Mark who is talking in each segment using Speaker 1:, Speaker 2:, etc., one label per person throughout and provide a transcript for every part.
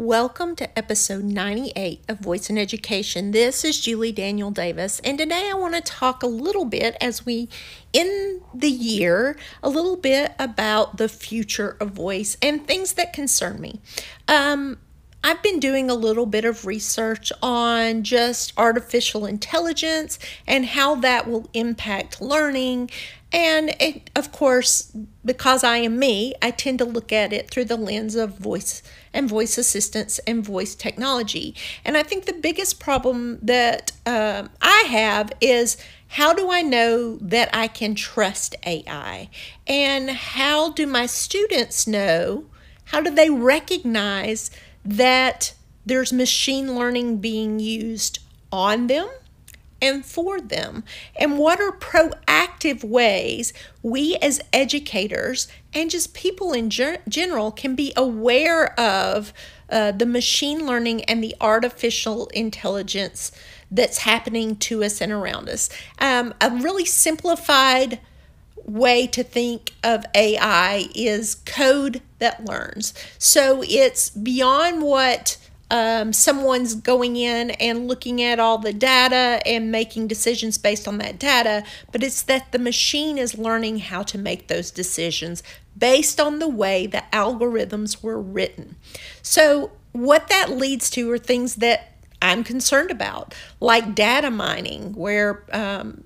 Speaker 1: Welcome to episode 98 of Voice in Education. This is Julie Daniel Davis, and today I want to talk a little bit as we end the year, a little bit about the future of voice and things that concern me. Um, I've been doing a little bit of research on just artificial intelligence and how that will impact learning. And it, of course, because I am me, I tend to look at it through the lens of voice and voice assistance and voice technology. And I think the biggest problem that uh, I have is how do I know that I can trust AI? And how do my students know? How do they recognize that there's machine learning being used on them and for them? And what are proactive ways we as educators and just people in ger- general can be aware of uh, the machine learning and the artificial intelligence that's happening to us and around us? Um, a really simplified way to think of AI is code that learns. So it's beyond what um, someone's going in and looking at all the data and making decisions based on that data, but it's that the machine is learning how to make those decisions based on the way the algorithms were written. So, what that leads to are things that I'm concerned about, like data mining, where um,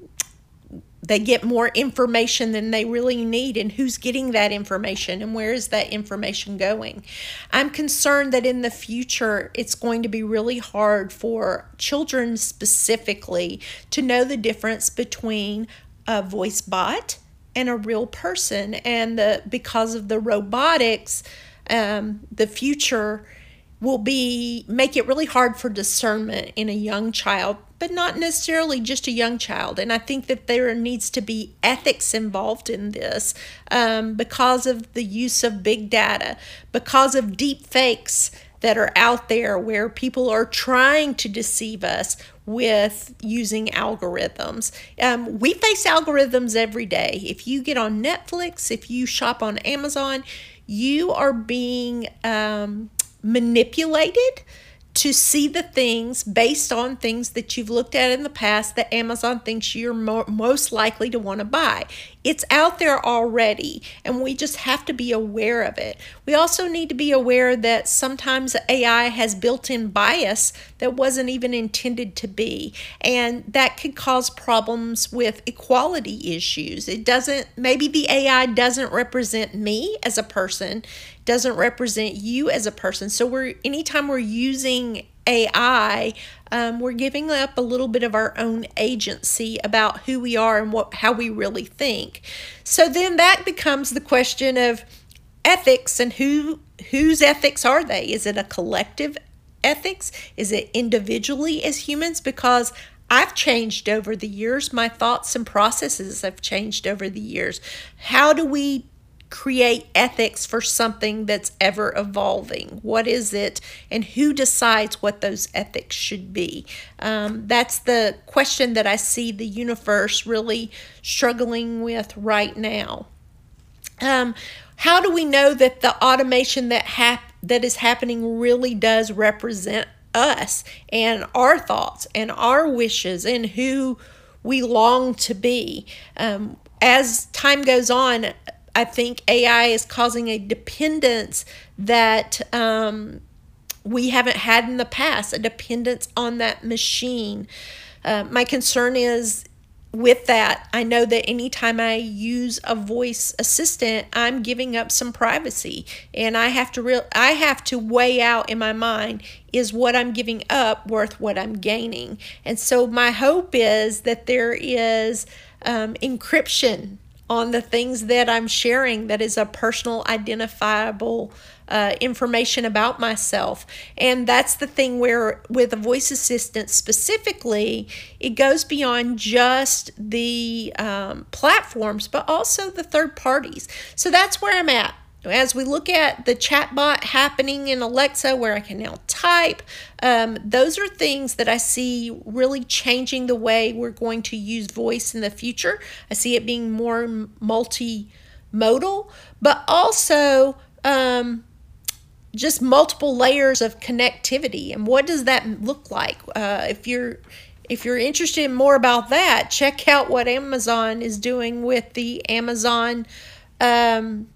Speaker 1: they get more information than they really need and who's getting that information and where is that information going? I'm concerned that in the future it's going to be really hard for children specifically to know the difference between a voice bot and a real person and the because of the robotics um, the future will be make it really hard for discernment in a young child but not necessarily just a young child and i think that there needs to be ethics involved in this um, because of the use of big data because of deep fakes that are out there where people are trying to deceive us with using algorithms. Um, we face algorithms every day. If you get on Netflix, if you shop on Amazon, you are being um, manipulated to see the things based on things that you've looked at in the past that Amazon thinks you're mo- most likely to want to buy. It's out there already, and we just have to be aware of it. We also need to be aware that sometimes AI has built in bias that wasn't even intended to be, and that could cause problems with equality issues. It doesn't, maybe the AI doesn't represent me as a person, doesn't represent you as a person. So we're anytime we're using AI, um, we're giving up a little bit of our own agency about who we are and what how we really think. So then that becomes the question of ethics and who whose ethics are they? Is it a collective ethics? Is it individually as humans? Because I've changed over the years. My thoughts and processes have changed over the years. How do we create ethics for something that's ever evolving? What is it, and who decides what those ethics should be? Um, that's the question that I see the universe really struggling with right now. Um, how do we know that the automation that hap- that is happening really does represent us and our thoughts and our wishes and who we long to be? Um, as time goes on, I think AI is causing a dependence that um, we haven't had in the past, a dependence on that machine. Uh, my concern is with that, I know that anytime I use a voice assistant, I'm giving up some privacy, and I have to real I have to weigh out in my mind is what I'm giving up worth what I'm gaining. And so my hope is that there is um, encryption on the things that I'm sharing that is a personal identifiable uh, information about myself. And that's the thing where, with a voice assistant specifically, it goes beyond just the um, platforms, but also the third parties. So that's where I'm at as we look at the chatbot happening in Alexa, where I can now type, um, those are things that I see really changing the way we're going to use voice in the future. I see it being more multimodal, but also um, just multiple layers of connectivity. And what does that look like? Uh, if you're if you're interested in more about that, check out what Amazon is doing with the Amazon um,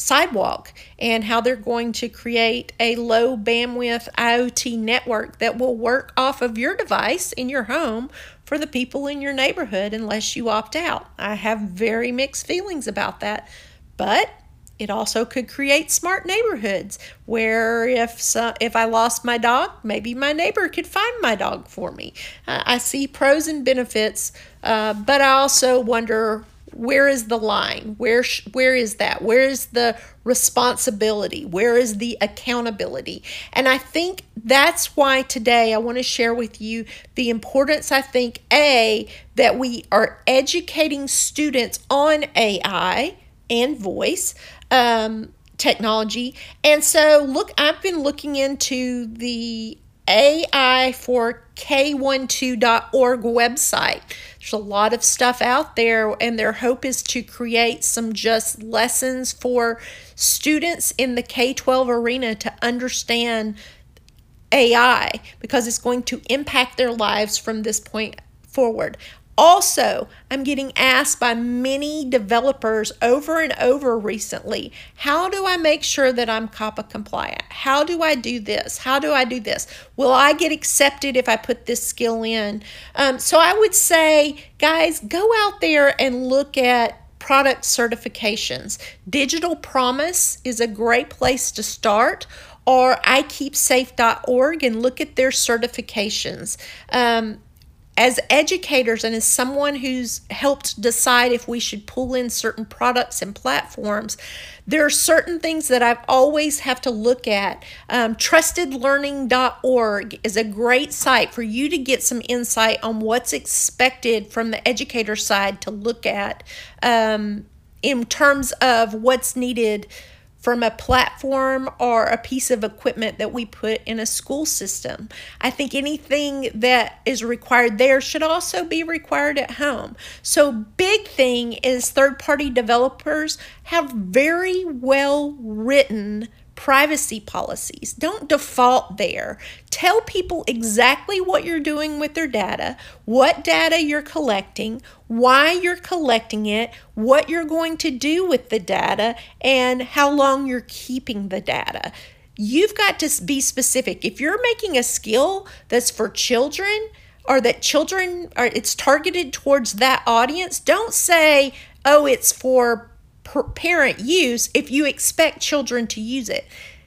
Speaker 1: sidewalk and how they're going to create a low bandwidth IoT network that will work off of your device in your home for the people in your neighborhood unless you opt out. I have very mixed feelings about that, but it also could create smart neighborhoods where if if I lost my dog, maybe my neighbor could find my dog for me. I see pros and benefits, uh, but I also wonder where is the line? Where sh- where is that? Where is the responsibility? Where is the accountability? And I think that's why today I want to share with you the importance I think a that we are educating students on AI and voice um, technology. And so, look, I've been looking into the AI for K12.org website. There's a lot of stuff out there, and their hope is to create some just lessons for students in the K 12 arena to understand AI because it's going to impact their lives from this point forward. Also, I'm getting asked by many developers over and over recently how do I make sure that I'm COPPA compliant? How do I do this? How do I do this? Will I get accepted if I put this skill in? Um, so I would say, guys, go out there and look at product certifications. Digital Promise is a great place to start or ikeepsafe.org and look at their certifications. Um, as educators and as someone who's helped decide if we should pull in certain products and platforms, there are certain things that I've always have to look at. Um, trustedlearning.org is a great site for you to get some insight on what's expected from the educator side to look at um, in terms of what's needed from a platform or a piece of equipment that we put in a school system. I think anything that is required there should also be required at home. So, big thing is third party developers have very well written privacy policies. Don't default there. Tell people exactly what you're doing with their data, what data you're collecting, why you're collecting it, what you're going to do with the data, and how long you're keeping the data. You've got to be specific. If you're making a skill that's for children, or that children are it's targeted towards that audience, don't say, "Oh, it's for parent use if you expect children to use it.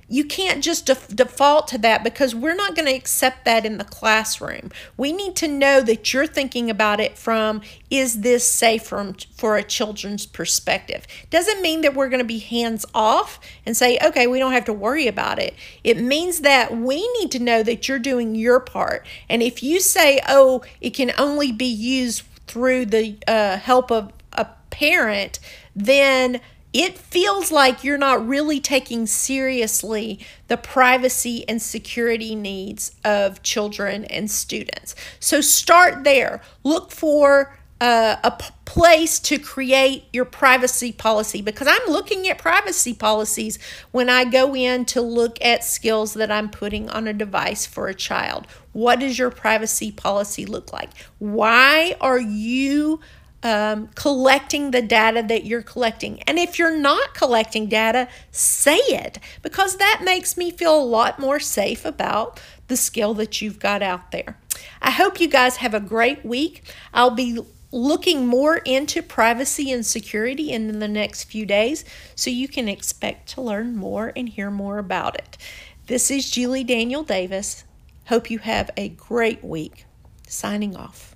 Speaker 1: You can't just def- default to that because we're not going to accept that in the classroom. We need to know that you're thinking about it from is this safe from for a children's perspective. Doesn't mean that we're going to be hands off and say okay, we don't have to worry about it. It means that we need to know that you're doing your part. And if you say, "Oh, it can only be used through the uh, help of a parent," then it feels like you're not really taking seriously the privacy and security needs of children and students. So start there. Look for uh, a p- place to create your privacy policy because I'm looking at privacy policies when I go in to look at skills that I'm putting on a device for a child. What does your privacy policy look like? Why are you um, collecting the data that you're collecting. And if you're not collecting data, say it because that makes me feel a lot more safe about the skill that you've got out there. I hope you guys have a great week. I'll be looking more into privacy and security in the next few days so you can expect to learn more and hear more about it. This is Julie Daniel Davis. Hope you have a great week. Signing off.